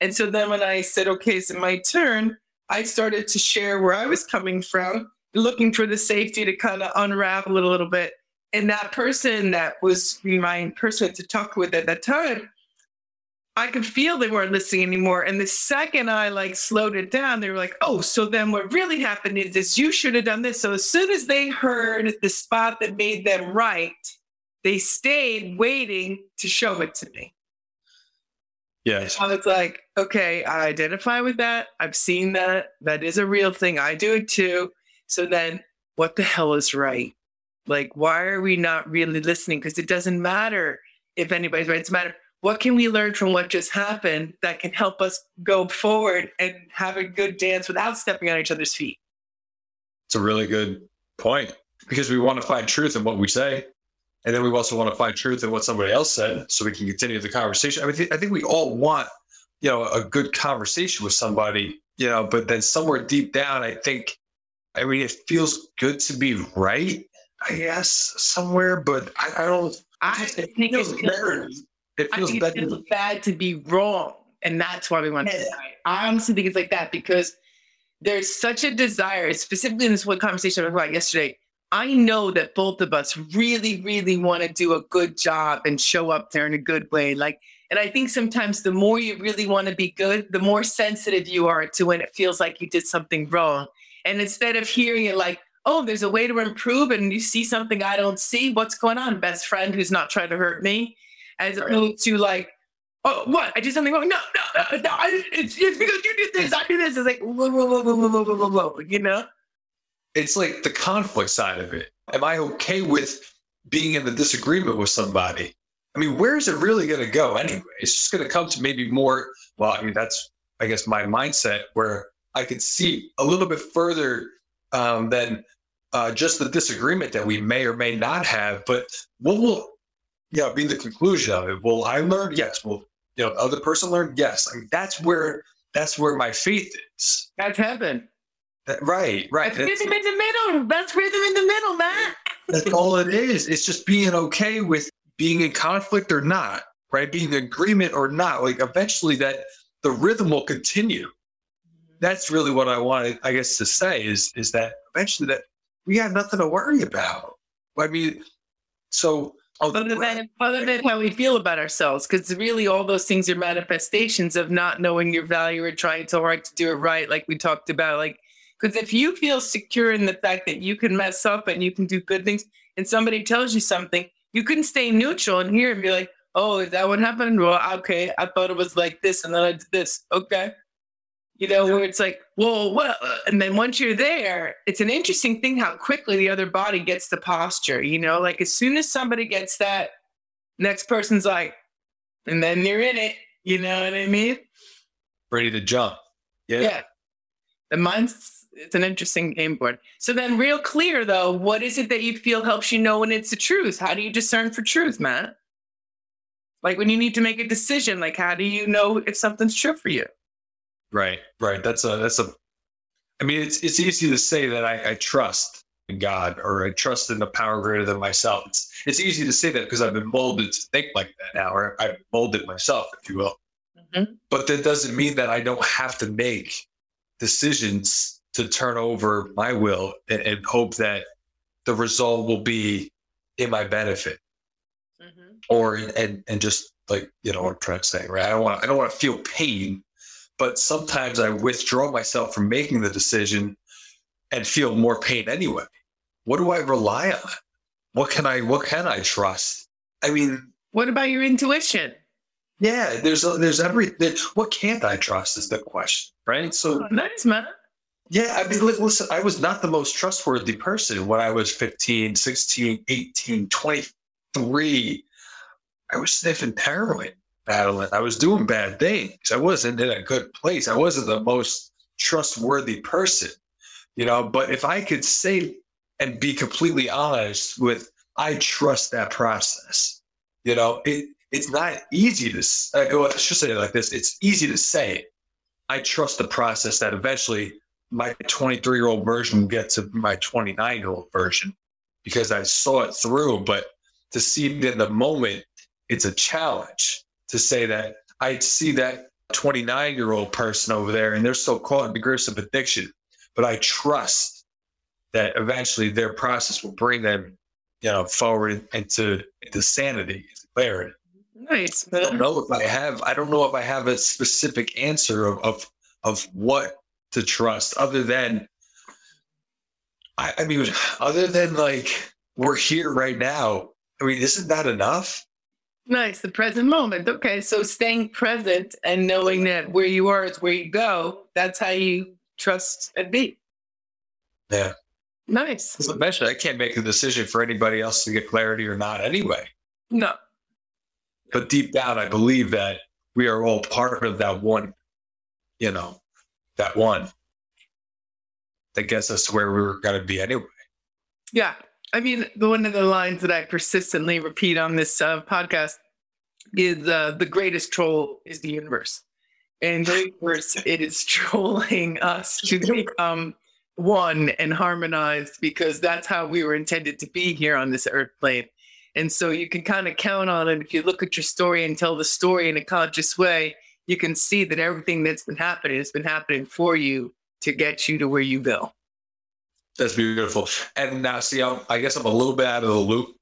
And so then when I said, okay, it's my turn, I started to share where I was coming from, looking for the safety to kind of unravel it a little bit. And that person that was my person to talk with at that time I could feel they weren't listening anymore. And the second I like slowed it down, they were like, oh, so then what really happened is this, you should have done this. So as soon as they heard the spot that made them right, they stayed waiting to show it to me. Yes. I was like, okay, I identify with that. I've seen that. That is a real thing. I do it too. So then what the hell is right? Like, why are we not really listening? Because it doesn't matter if anybody's right. It's a matter what can we learn from what just happened that can help us go forward and have a good dance without stepping on each other's feet? It's a really good point because we want to find truth in what we say. And then we also want to find truth in what somebody else said so we can continue the conversation. I mean, I think we all want, you know, a good conversation with somebody, you know, but then somewhere deep down, I think, I mean, it feels good to be right, I guess, somewhere, but I, I don't. I think it's better. It feels, I think it bad to be wrong. And that's why we want to I honestly think it's like that because there's such a desire, specifically in this one conversation I was about yesterday. I know that both of us really, really want to do a good job and show up there in a good way. Like, and I think sometimes the more you really want to be good, the more sensitive you are to when it feels like you did something wrong. And instead of hearing it like, oh, there's a way to improve and you see something I don't see, what's going on, best friend who's not trying to hurt me? as opposed to like, oh, what? I did something wrong. No, no, no, no. I, it's, it's because you did this. I did this. It's like, whoa, whoa, whoa, whoa, whoa, whoa, whoa, you know? It's like the conflict side of it. Am I okay with being in the disagreement with somebody? I mean, where is it really going to go anyway? It's just going to come to maybe more. Well, I mean, that's, I guess, my mindset where I could see a little bit further um, than uh, just the disagreement that we may or may not have, but what will yeah, being the conclusion of it? Well, I learned, Yes. Well, you know, the other person learned, Yes. I mean, that's where that's where my faith is. That's heaven. That, right, right. That's rhythm in the middle. That's rhythm in the middle, man. That's all it is. It's just being okay with being in conflict or not, right? Being in agreement or not. Like eventually that the rhythm will continue. That's really what I wanted, I guess, to say is is that eventually that we have nothing to worry about. I mean, so Oh, other than other than how we feel about ourselves, because really all those things are manifestations of not knowing your value or trying so hard to do it right, like we talked about. Like, because if you feel secure in the fact that you can mess up and you can do good things, and somebody tells you something, you can stay neutral and hear and be like, oh, is that what happened? Well, okay, I thought it was like this, and then I did this. Okay. You know, where it's like, well, well, uh, and then once you're there, it's an interesting thing how quickly the other body gets the posture. You know, like as soon as somebody gets that, next person's like, and then you're in it. You know what I mean? Ready to jump. Yeah. Yeah. The mind's it's an interesting game board. So then, real clear though, what is it that you feel helps you know when it's the truth? How do you discern for truth, Matt? Like when you need to make a decision, like how do you know if something's true for you? Right, right. That's a that's a. I mean, it's it's easy to say that I, I trust in God or I trust in the power greater than myself. It's it's easy to say that because I've been molded to think like that now, or I've molded myself, if you will. Mm-hmm. But that doesn't mean that I don't have to make decisions to turn over my will and, and hope that the result will be in my benefit mm-hmm. or and and just like you know what I'm trying to say right I don't want I don't want to feel pain but sometimes I withdraw myself from making the decision and feel more pain anyway. What do I rely on? What can I what can I trust? I mean what about your intuition? Yeah there's there's every what can't I trust is the question right? So oh, nice man. Yeah, I mean, listen, I was not the most trustworthy person when I was 15, 16, 18, 23. I was sniffing heroin, battling. I was doing bad things. I wasn't in a good place. I wasn't the most trustworthy person, you know. But if I could say and be completely honest with, I trust that process. You know, it it's not easy to. I should say it like this: it's easy to say. I trust the process that eventually my 23 year old version get to my 29 year old version because I saw it through. But to see it in the moment, it's a challenge to say that I see that 29 year old person over there and they're so caught in the grips of addiction. But I trust that eventually their process will bring them, you know, forward into, into sanity, clarity. Nice. I don't know if I have I don't know if I have a specific answer of of, of what to trust other than I, I mean other than like we're here right now i mean isn't that enough nice the present moment. Okay so staying present and knowing that where you are is where you go that's how you trust and be. Yeah. Nice. Eventually i can't make a decision for anybody else to get clarity or not anyway. No. But deep down i believe that we are all part of that one you know that one that gets us to where we were going to be anyway. Yeah. I mean, one of the lines that I persistently repeat on this uh, podcast is uh, the greatest troll is the universe. And the universe, it is trolling us to become one and harmonized because that's how we were intended to be here on this earth plane. And so you can kind of count on it if you look at your story and tell the story in a conscious way you can see that everything that's been happening has been happening for you to get you to where you go. That's beautiful. And now, see, I'm, i guess I'm a little bit out of the loop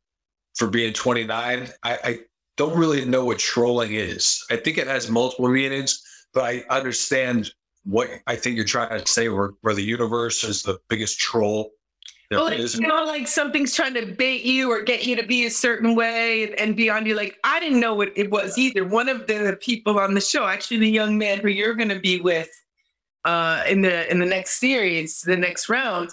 for being 29. I, I don't really know what trolling is. I think it has multiple meanings, but I understand what I think you're trying to say, where, where the universe is the biggest troll well, like, you know, like something's trying to bait you or get you to be a certain way and, beyond you. Like, I didn't know what it was either. One of the people on the show, actually the young man who you're gonna be with uh in the in the next series, the next round,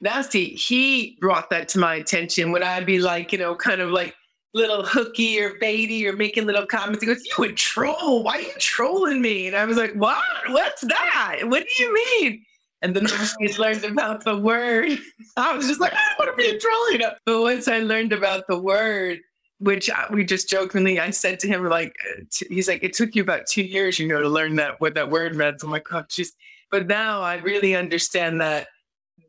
Nasty, he brought that to my attention when I'd be like, you know, kind of like little hooky or baity or making little comments. He goes, You would troll. Why are you trolling me? And I was like, What? What's that? What do you mean? And then I learned about the word. I was just like, I want to be a troll, you know. But once I learned about the word, which we just jokingly, I said to him, like, uh, he's like, it took you about two years, you know, to learn that what that word meant. I'm like, oh, just. But now I really understand that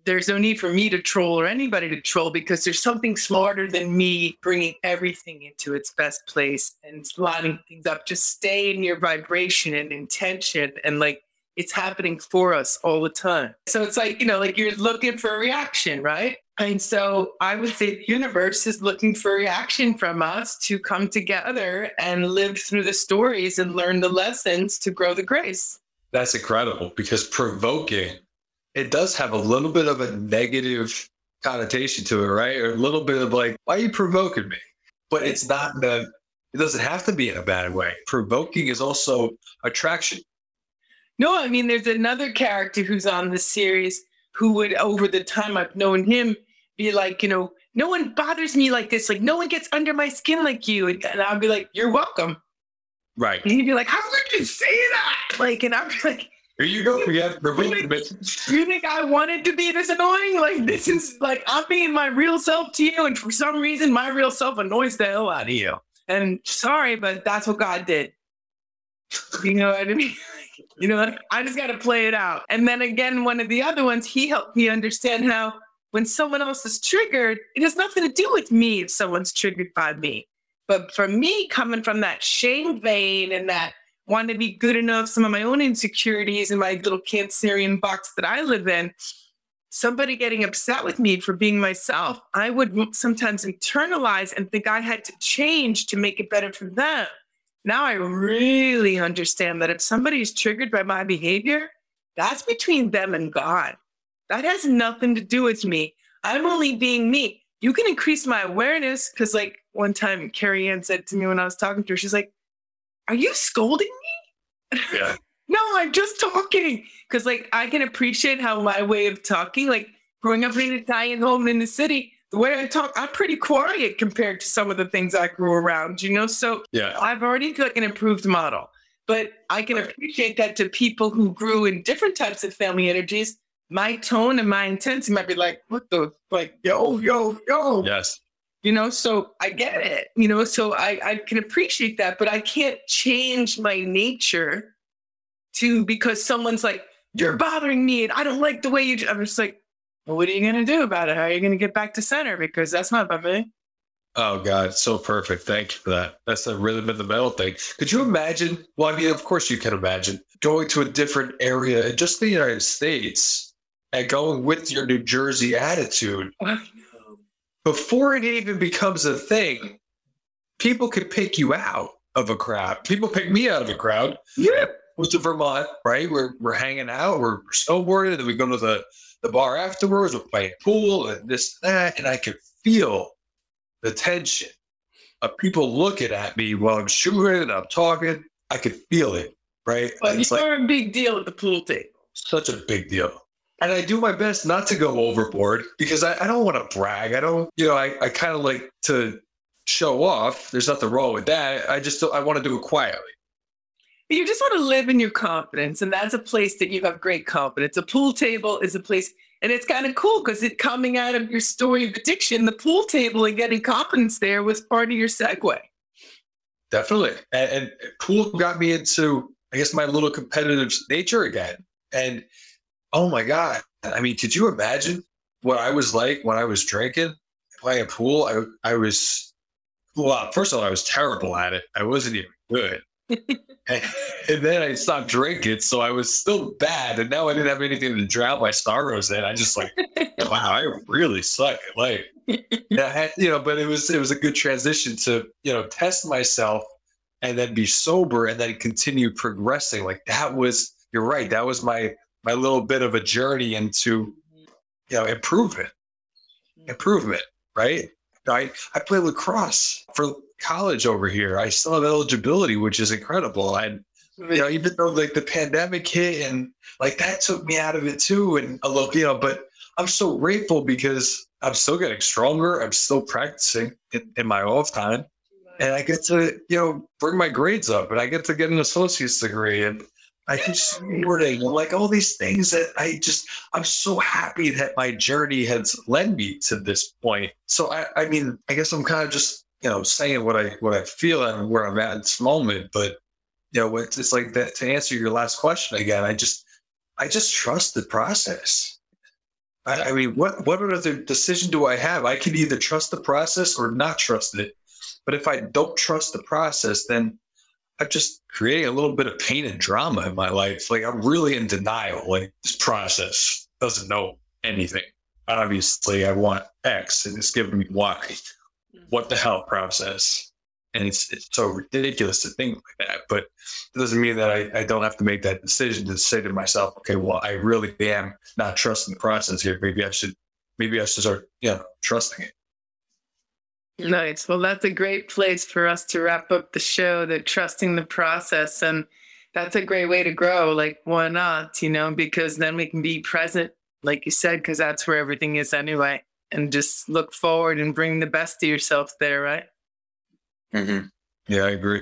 there's no need for me to troll or anybody to troll because there's something smarter than me bringing everything into its best place and lining things up. Just stay in your vibration and intention and like it's happening for us all the time. So it's like, you know, like you're looking for a reaction, right? And so I would say the universe is looking for reaction from us to come together and live through the stories and learn the lessons to grow the grace. That's incredible because provoking, it does have a little bit of a negative connotation to it, right? Or a little bit of like, why are you provoking me? But it's not the, it doesn't have to be in a bad way. Provoking is also attraction. No, I mean, there's another character who's on the series who would, over the time I've known him, be like, you know, no one bothers me like this. Like, no one gets under my skin like you. And, and I'll be like, you're welcome. Right. And he'd be like, how could you say that? Like, and I'm like, here you go. You, think, you think I wanted to be this annoying? Like, this is like, I'm being my real self to you. And for some reason, my real self annoys the hell out of you. And sorry, but that's what God did. You know what I mean? You know, I just got to play it out. And then again, one of the other ones, he helped me understand how when someone else is triggered, it has nothing to do with me if someone's triggered by me. But for me, coming from that shame vein and that wanting to be good enough, some of my own insecurities in my little Cancerian box that I live in, somebody getting upset with me for being myself, I would sometimes internalize and think I had to change to make it better for them. Now I really understand that if somebody is triggered by my behavior, that's between them and God. That has nothing to do with me. I'm only being me. You can increase my awareness because, like, one time Carrie Ann said to me when I was talking to her, she's like, Are you scolding me? Yeah. no, I'm just talking. Because, like, I can appreciate how my way of talking, like, growing up in an Italian home in the city, the way I talk, I'm pretty quiet compared to some of the things I grew around, you know? So yeah, I've already got an improved model. But I can appreciate that to people who grew in different types of family energies. My tone and my intensity might be like, what the like, yo, yo, yo. Yes. You know, so I get it. You know, so I, I can appreciate that, but I can't change my nature to because someone's like, you're bothering me and I don't like the way you I'm just like, well, what are you going to do about it? How are you going to get back to center? Because that's not about me. Oh God, so perfect. Thank you for that. That's the rhythm in the metal thing. Could you imagine? Well, I mean, of course you can imagine going to a different area in just the United States and going with your New Jersey attitude. Before it even becomes a thing, people could pick you out of a crowd. People pick me out of a crowd. Yeah. With the Vermont, right? We're we're hanging out, we're snowboarding, and we go to the the bar afterwards, we're playing pool and this, and that. And I could feel the tension of people looking at me while I'm shooting and I'm talking. I could feel it, right? But you're like, a big deal at the pool table. Such a big deal. And I do my best not to go overboard because I, I don't want to brag. I don't, you know, I, I kind of like to show off. There's nothing wrong with that. I just, I want to do it quietly you just want to live in your confidence and that's a place that you have great confidence a pool table is a place and it's kind of cool because it coming out of your story of addiction the pool table and getting confidence there was part of your segue definitely and, and pool got me into i guess my little competitive nature again and oh my god i mean could you imagine what i was like when i was drinking playing pool i, I was well first of all i was terrible at it i wasn't even good and then I stopped drinking, so I was still bad, and now I didn't have anything to drown my sorrows in. I just like, wow, I really suck at life. yeah, you know, but it was it was a good transition to you know test myself and then be sober and then continue progressing. Like that was you're right. That was my my little bit of a journey into you know improvement, mm-hmm. improvement. Right. I I play lacrosse for college over here. I still have eligibility, which is incredible. And you know, even though like the pandemic hit and like that took me out of it too, and a little, you know, but I'm so grateful because I'm still getting stronger. I'm still practicing in, in my off time. And I get to, you know, bring my grades up and I get to get an associate's degree and I snowboarding and like all these things that I just I'm so happy that my journey has led me to this point. So I, I mean, I guess I'm kind of just, you know, saying what I what I feel and where I'm at in this moment. But you know, it's, it's like that to answer your last question again, I just I just trust the process. I, I mean, what what other decision do I have? I can either trust the process or not trust it. But if I don't trust the process, then I'm just creating a little bit of pain and drama in my life. Like I'm really in denial. Like this process doesn't know anything. Obviously, I want X and it's giving me Y. What the hell process? and it's it's so ridiculous to think like that. But it doesn't mean that I, I don't have to make that decision to say to myself, okay, well, I really am not trusting the process here. Maybe I should maybe I should start, you know, trusting it. Nice. Well, that's a great place for us to wrap up the show, that trusting the process. And that's a great way to grow. Like, why not? You know, because then we can be present, like you said, because that's where everything is anyway. And just look forward and bring the best to yourself there, right? Mm-hmm. Yeah, I agree.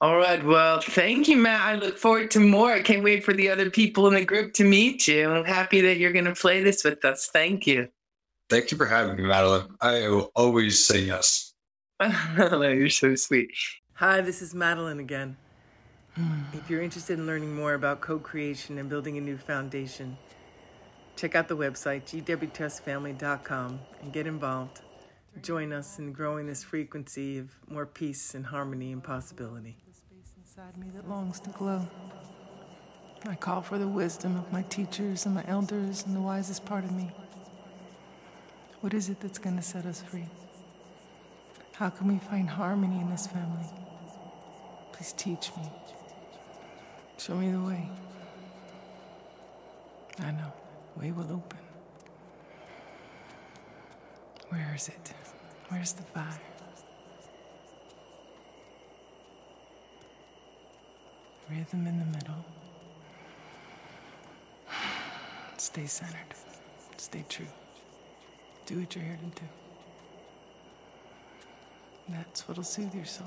All right. Well, thank you, Matt. I look forward to more. I can't wait for the other people in the group to meet you. I'm happy that you're going to play this with us. Thank you. Thank you for having me, Madeline. I will always say yes. you're so sweet. Hi, this is Madeline again. If you're interested in learning more about co creation and building a new foundation, check out the website gwtsfamily.com and get involved. Join us in growing this frequency of more peace and harmony and possibility. The space inside me that longs to glow. I call for the wisdom of my teachers and my elders and the wisest part of me. What is it that's going to set us free? How can we find harmony in this family? Please teach me. Show me the way. I know, way will open. Where is it? Where's the fire? Rhythm in the middle. Stay centered. Stay true. Do what you're here to do. That's what'll soothe your soul.